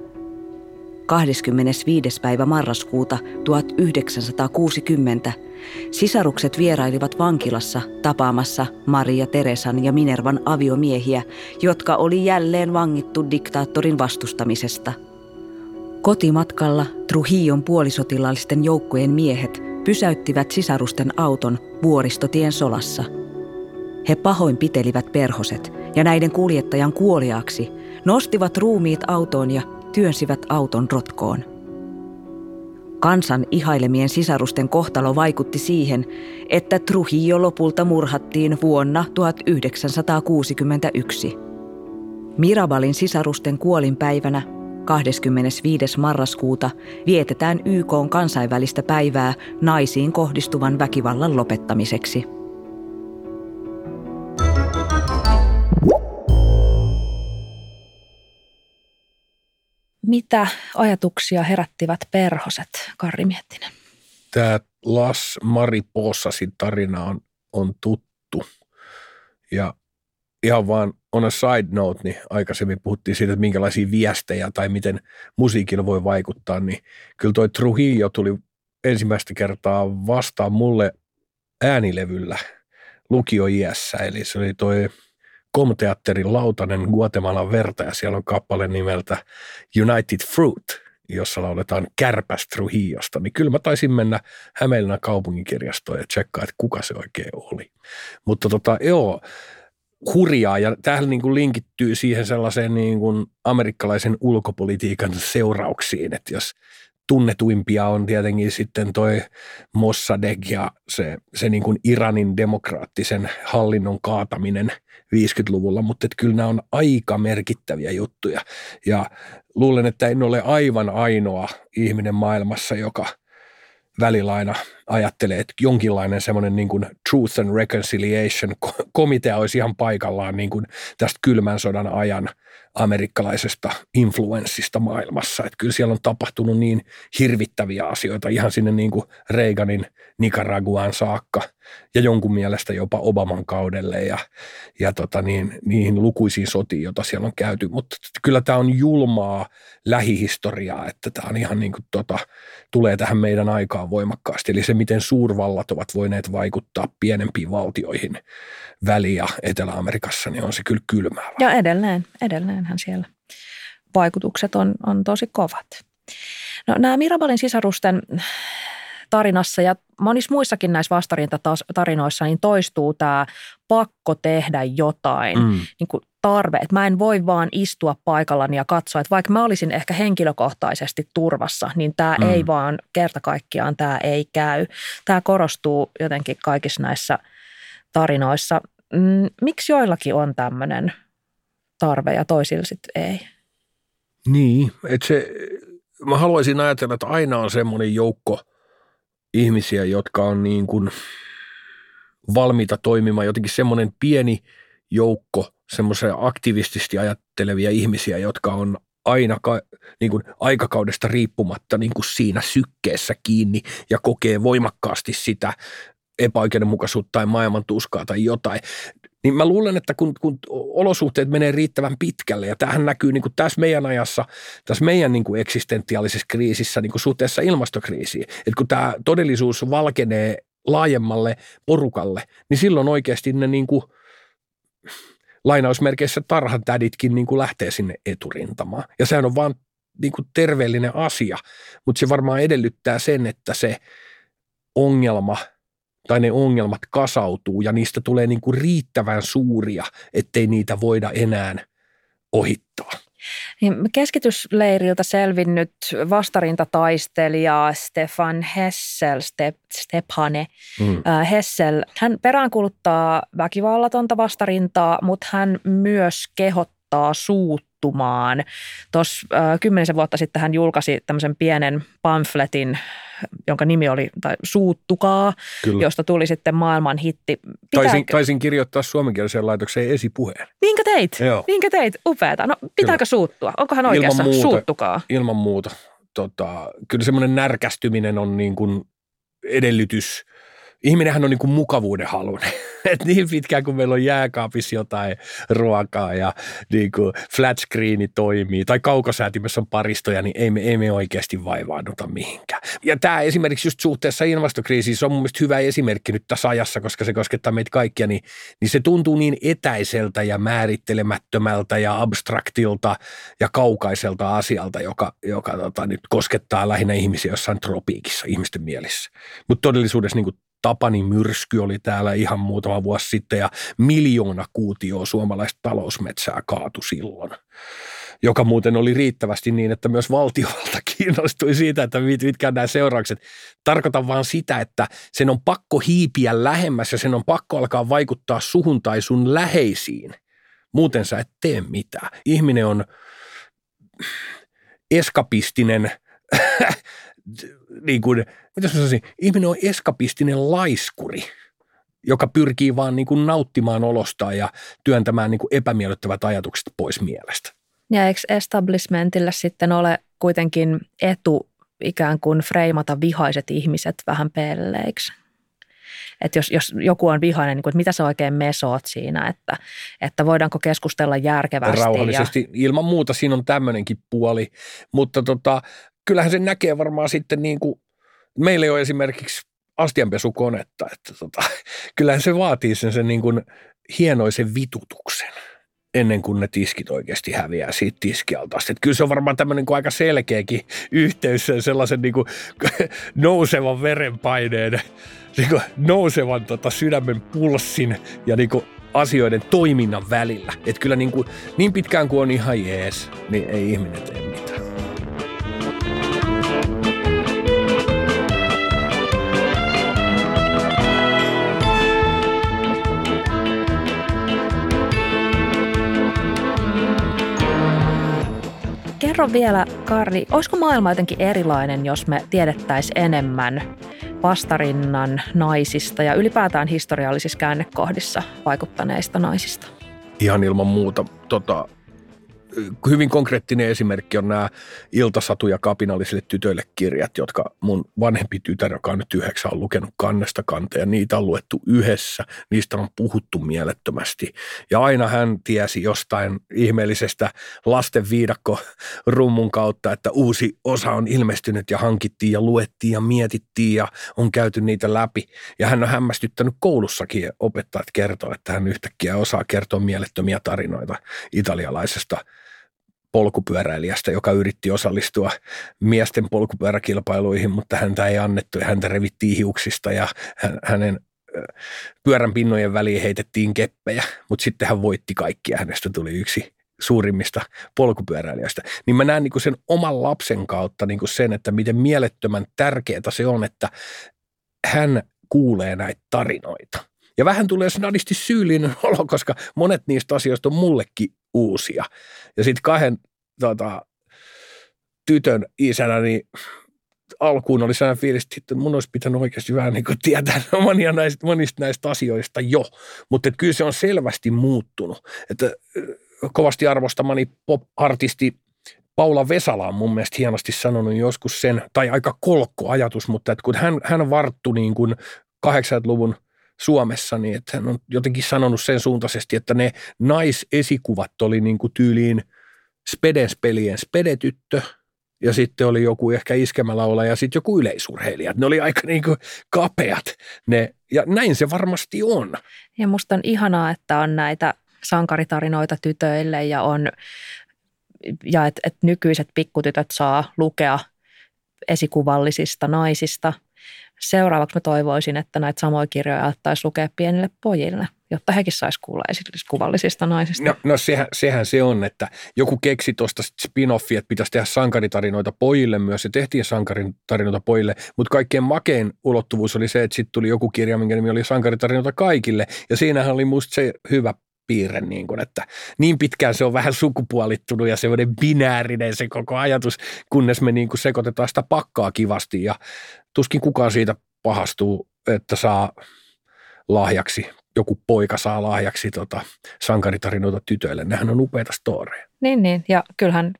25. päivä marraskuuta 1960 sisarukset vierailivat vankilassa tapaamassa Maria Teresan ja Minervan aviomiehiä, jotka oli jälleen vangittu diktaattorin vastustamisesta. Kotimatkalla Trujillon puolisotilallisten joukkojen miehet pysäyttivät sisarusten auton vuoristotien solassa. He pahoinpitelivät perhoset ja näiden kuljettajan kuoliaksi, nostivat ruumiit autoon ja työnsivät auton rotkoon. Kansan ihailemien sisarusten kohtalo vaikutti siihen, että Trujillo lopulta murhattiin vuonna 1961. Mirabalin sisarusten kuolinpäivänä 25. marraskuuta vietetään YK kansainvälistä päivää naisiin kohdistuvan väkivallan lopettamiseksi. Mitä ajatuksia herättivät perhoset, Karri Miettinen? Tämä Las Mariposasin tarina on, on tuttu. Ja ihan vaan on a side note, niin aikaisemmin puhuttiin siitä, että minkälaisia viestejä tai miten musiikilla voi vaikuttaa, niin kyllä toi Trujillo tuli ensimmäistä kertaa vastaan mulle äänilevyllä lukioiässä, eli se oli toi Komteatterin lautanen Guatemalan verta ja siellä on kappale nimeltä United Fruit, jossa lauletaan Kärpäs Trujillosta, niin kyllä mä taisin mennä Hämeenlinnan kaupunginkirjastoon ja tsekkaa, että kuka se oikein oli. Mutta tota, joo, hurjaa. Ja tähän niin kuin linkittyy siihen sellaiseen niin kuin amerikkalaisen ulkopolitiikan seurauksiin, että jos tunnetuimpia on tietenkin sitten toi Mossadegh ja se, se niin kuin Iranin demokraattisen hallinnon kaataminen 50-luvulla, mutta että kyllä nämä on aika merkittäviä juttuja. Ja luulen, että en ole aivan ainoa ihminen maailmassa, joka – välillä aina ajattelee, että jonkinlainen semmoinen niin kuin Truth and Reconciliation komitea olisi ihan paikallaan niin kuin tästä kylmän sodan ajan amerikkalaisesta influenssista maailmassa. Että kyllä siellä on tapahtunut niin hirvittäviä asioita ihan sinne niin kuin Reaganin Nicaraguaan saakka ja jonkun mielestä jopa Obaman kaudelle ja, ja tota niin, niihin lukuisiin sotiin, joita siellä on käyty. Mutta kyllä tämä on julmaa lähihistoriaa, että tämä on ihan niin kuin tota, tulee tähän meidän aikaan voimakkaasti. Eli se, miten suurvallat ovat voineet vaikuttaa pienempiin valtioihin Väli- ja Etelä-Amerikassa, niin on se kyllä kylmää. Ja edelleen, edelleenhän siellä vaikutukset on, on tosi kovat. No, nämä Mirabalin sisarusten tarinassa ja monissa muissakin näissä vastarintatarinoissa niin toistuu tämä pakko tehdä jotain, mm. niin kuin tarve, että mä en voi vaan istua paikallani ja katsoa, että vaikka mä olisin ehkä henkilökohtaisesti turvassa, niin tämä mm. ei vaan kerta kaikkiaan, tämä ei käy. Tämä korostuu jotenkin kaikissa näissä tarinoissa. Mm, miksi joillakin on tämmöinen tarve ja toisilla sitten ei? Niin, että se, mä haluaisin ajatella, että aina on semmoinen joukko – ihmisiä, jotka on niin kuin valmiita toimimaan, jotenkin semmoinen pieni joukko semmoisia aktivistisesti ajattelevia ihmisiä, jotka on aina ka, niin kuin aikakaudesta riippumatta niin kuin siinä sykkeessä kiinni ja kokee voimakkaasti sitä epäoikeudenmukaisuutta tai maailman tuskaa tai jotain. Niin mä luulen, että kun, kun olosuhteet menee riittävän pitkälle, ja tähän näkyy niin kuin tässä meidän ajassa, tässä meidän niin kuin eksistentiaalisessa kriisissä niin kuin suhteessa ilmastokriisiin, että kun tämä todellisuus valkenee laajemmalle porukalle, niin silloin oikeasti ne niin kuin, lainausmerkeissä tarhan täditkin niin kuin lähtee sinne eturintamaan. Ja sehän on vaan niin kuin terveellinen asia, mutta se varmaan edellyttää sen, että se ongelma – tai ne ongelmat kasautuu ja niistä tulee niin kuin riittävän suuria, ettei niitä voida enää ohittaa. Niin, keskitysleiriltä selvinnyt vastarintataistelija Stefan Hessel, Step, Stephane mm. äh, Hessel, hän peräänkuluttaa väkivallatonta vastarintaa, mutta hän myös kehottaa suut muuttumaan. Tuossa äh, kymmenisen vuotta sitten hän julkaisi tämmöisen pienen pamfletin, jonka nimi oli tai Suuttukaa, Kyllä. josta tuli sitten maailman hitti. Pitääkö... Taisin, taisin kirjoittaa suomenkieliseen laitokseen esipuheen. Niinkö teit? Joo. Niinkö teit? Upeata. No pitääkö kyllä. suuttua? Onkohan oikeassa? Ilman muuta, Suuttukaa. Ilman muuta. Tota, kyllä semmoinen närkästyminen on niin kuin edellytys – ihminenhän on niin kuin mukavuuden halunen. Et niin pitkään kuin meillä on jääkaapissa jotain ruokaa ja niin kuin flat screeni toimii tai kaukosäätimessä on paristoja, niin ei me, ei me oikeasti vaivaannuta mihinkään. Ja tämä esimerkiksi just suhteessa ilmastokriisiin, se on mun mielestä hyvä esimerkki nyt tässä ajassa, koska se koskettaa meitä kaikkia, niin, niin se tuntuu niin etäiseltä ja määrittelemättömältä ja abstraktilta ja kaukaiselta asialta, joka, joka tota, nyt koskettaa lähinnä ihmisiä jossain tropiikissa ihmisten mielissä. Mutta todellisuudessa niin kuin Tapani myrsky oli täällä ihan muutama vuosi sitten ja miljoona kuutioa suomalaista talousmetsää kaatu silloin joka muuten oli riittävästi niin, että myös valtiovalta kiinnostui siitä, että mitkä on nämä seuraukset. Tarkoitan vaan sitä, että sen on pakko hiipiä lähemmäs ja sen on pakko alkaa vaikuttaa suhun tai sun läheisiin. Muuten sä et tee mitään. Ihminen on eskapistinen niin kuin, mitä sanoisin, ihminen on eskapistinen laiskuri, joka pyrkii vaan niin kuin nauttimaan olostaan ja työntämään niin kuin epämiellyttävät ajatukset pois mielestä. Ja eikö establishmentille sitten ole kuitenkin etu ikään kuin freimata vihaiset ihmiset vähän pelleiksi? Että jos, jos joku on vihainen, niin kuin, että mitä sä oikein mesoot siinä, että, että voidaanko keskustella järkevästi. Rauhallisesti. Ja... Ilman muuta siinä on tämmöinenkin puoli, mutta tota, kyllähän se näkee varmaan sitten niin kuin, meillä ei ole esimerkiksi astianpesukonetta, että tota, kyllähän se vaatii sen, sen niin kuin hienoisen vitutuksen ennen kuin ne tiskit oikeasti häviää siitä tiskialtaasta. Kyllä se on varmaan tämmöinen kuin aika selkeäkin yhteys sellaisen niin kuin nousevan verenpaineen, niin kuin nousevan tota sydämen pulssin ja niin kuin asioiden toiminnan välillä. Että kyllä niin, kuin, niin pitkään kuin on ihan jees, niin ei ihminen tee mitään. Kerro vielä, Karri, olisiko maailma jotenkin erilainen, jos me tiedettäisiin enemmän vastarinnan naisista ja ylipäätään historiallisissa käännekohdissa vaikuttaneista naisista? Ihan ilman muuta. Tota, hyvin konkreettinen esimerkki on nämä iltasatuja kapinallisille tytöille kirjat, jotka mun vanhempi tytär, joka on nyt yhdeksän, on lukenut kannesta kanteen. Niitä on luettu yhdessä, niistä on puhuttu mielettömästi. Ja aina hän tiesi jostain ihmeellisestä lasten viidakko rummun kautta, että uusi osa on ilmestynyt ja hankittiin ja luettiin ja mietittiin ja on käyty niitä läpi. Ja hän on hämmästyttänyt koulussakin opettajat kertoa, että hän yhtäkkiä osaa kertoa mielettömiä tarinoita italialaisesta – polkupyöräilijästä, joka yritti osallistua miesten polkupyöräkilpailuihin, mutta häntä ei annettu ja häntä revittiin hiuksista ja hänen pyörän pinnojen väliin heitettiin keppejä, mutta sitten hän voitti kaikkia. Hänestä tuli yksi suurimmista polkupyöräilijöistä. Niin mä näen niin sen oman lapsen kautta niin sen, että miten mielettömän tärkeää se on, että hän kuulee näitä tarinoita. Ja vähän tulee snadisti syyllinen olo, koska monet niistä asioista on mullekin uusia. Ja sitten kahden tota, tytön isänä, niin alkuun oli sellainen fiilis, että mun olisi pitänyt oikeasti vähän niin tietää monia näistä, monista näistä asioista jo. Mutta kyllä se on selvästi muuttunut. Että kovasti arvostamani pop-artisti Paula Vesala on mun mielestä hienosti sanonut joskus sen, tai aika kolkko ajatus, mutta että kun hän, hän varttui niin kuin 80-luvun – Suomessa, niin että hän on jotenkin sanonut sen suuntaisesti, että ne naisesikuvat oli niin kuin tyyliin Spedens-pelien spedetyttö ja sitten oli joku ehkä iskemälaula ja sitten joku yleisurheilija. Ne oli aika niin kuin kapeat ne, ja näin se varmasti on. Ja musta on ihanaa, että on näitä sankaritarinoita tytöille ja on ja että et nykyiset pikkutytöt saa lukea esikuvallisista naisista – seuraavaksi mä toivoisin, että näitä samoja kirjoja alettaisiin lukea pienille pojille, jotta hekin saisi kuulla kuvallisista naisista. No, no sehän, sehän se on, että joku keksi tuosta spin-offia, että pitäisi tehdä sankaritarinoita pojille myös, ja tehtiin sankaritarinoita pojille, mutta kaikkein makein ulottuvuus oli se, että sitten tuli joku kirja, minkä nimi oli sankaritarinoita kaikille, ja siinähän oli musta se hyvä piirre, niin kuin, että niin pitkään se on vähän sukupuolittunut ja semmoinen binäärinen se koko ajatus, kunnes me niin kuin sekoitetaan sitä pakkaa kivasti ja tuskin kukaan siitä pahastuu, että saa lahjaksi, joku poika saa lahjaksi tota, sankaritarinoita tytöille. Nehän on upeita storeja. Niin, niin. Ja kyllähän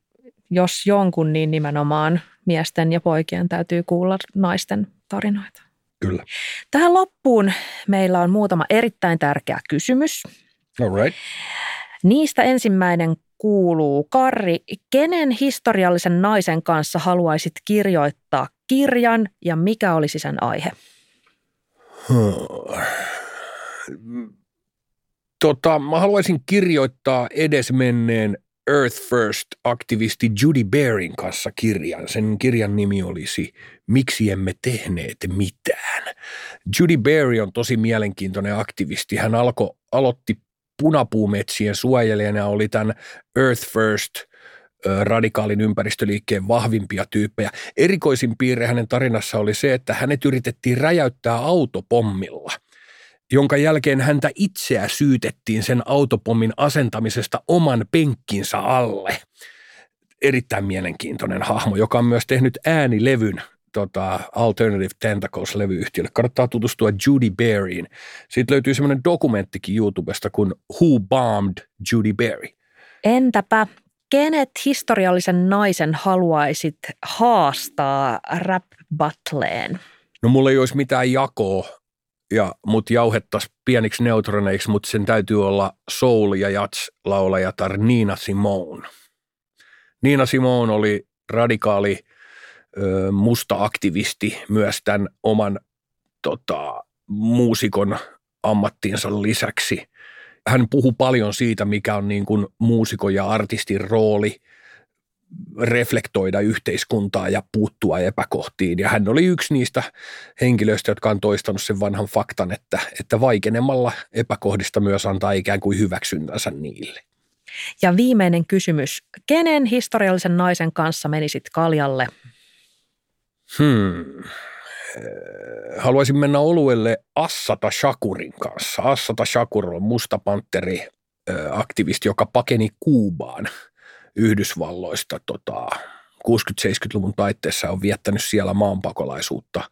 jos jonkun, niin nimenomaan miesten ja poikien täytyy kuulla naisten tarinoita. Kyllä. Tähän loppuun meillä on muutama erittäin tärkeä kysymys. All right. Niistä ensimmäinen kuuluu, Karri, kenen historiallisen naisen kanssa haluaisit kirjoittaa kirjan ja mikä olisi sen aihe? Tota, mä haluaisin kirjoittaa edesmenneen Earth First-aktivisti Judy Barin kanssa kirjan. Sen kirjan nimi olisi Miksi emme tehneet mitään. Judy Berry on tosi mielenkiintoinen aktivisti. Hän alko, aloitti punapuumetsien suojelijana, oli tämän Earth First radikaalin ympäristöliikkeen vahvimpia tyyppejä. Erikoisin piirre hänen tarinassa oli se, että hänet yritettiin räjäyttää autopommilla – jonka jälkeen häntä itseä syytettiin sen autopommin asentamisesta oman penkkinsä alle. Erittäin mielenkiintoinen hahmo, joka on myös tehnyt äänilevyn tota, Alternative Tentacles-levyyhtiölle. Kannattaa tutustua Judy Berryin. Siitä löytyy semmoinen dokumenttikin YouTubesta kuin Who Bombed Judy Berry. Entäpä kenet historiallisen naisen haluaisit haastaa rap battleen? No mulla ei olisi mitään jakoa ja mut jauhettaisiin pieniksi neutroneiksi, mutta sen täytyy olla soul- ja jats-laulajatar Nina Simone. Nina Simone oli radikaali musta aktivisti myös tämän oman tota, muusikon ammattiinsa lisäksi. Hän puhuu paljon siitä, mikä on niin kuin muusikon ja artistin rooli – reflektoida yhteiskuntaa ja puuttua epäkohtiin. Ja hän oli yksi niistä henkilöistä, jotka on toistanut sen vanhan faktan, että, että vaikenemalla epäkohdista myös antaa ikään kuin hyväksyntänsä niille. Ja viimeinen kysymys. Kenen historiallisen naisen kanssa menisit kaljalle? Hmm. Haluaisin mennä oluelle Assata Shakurin kanssa. Assata Shakur on musta panteri aktivisti, joka pakeni Kuubaan – Yhdysvalloista tota, 60-70-luvun taitteessa on viettänyt siellä maanpakolaisuutta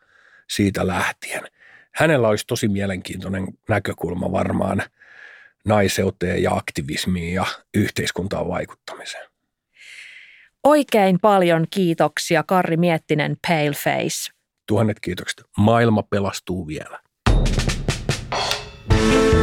siitä lähtien. Hänellä olisi tosi mielenkiintoinen näkökulma varmaan naiseuteen ja aktivismiin ja yhteiskuntaan vaikuttamiseen. Oikein paljon kiitoksia Karri Miettinen Paleface. Tuhannet kiitokset. Maailma pelastuu vielä. thank you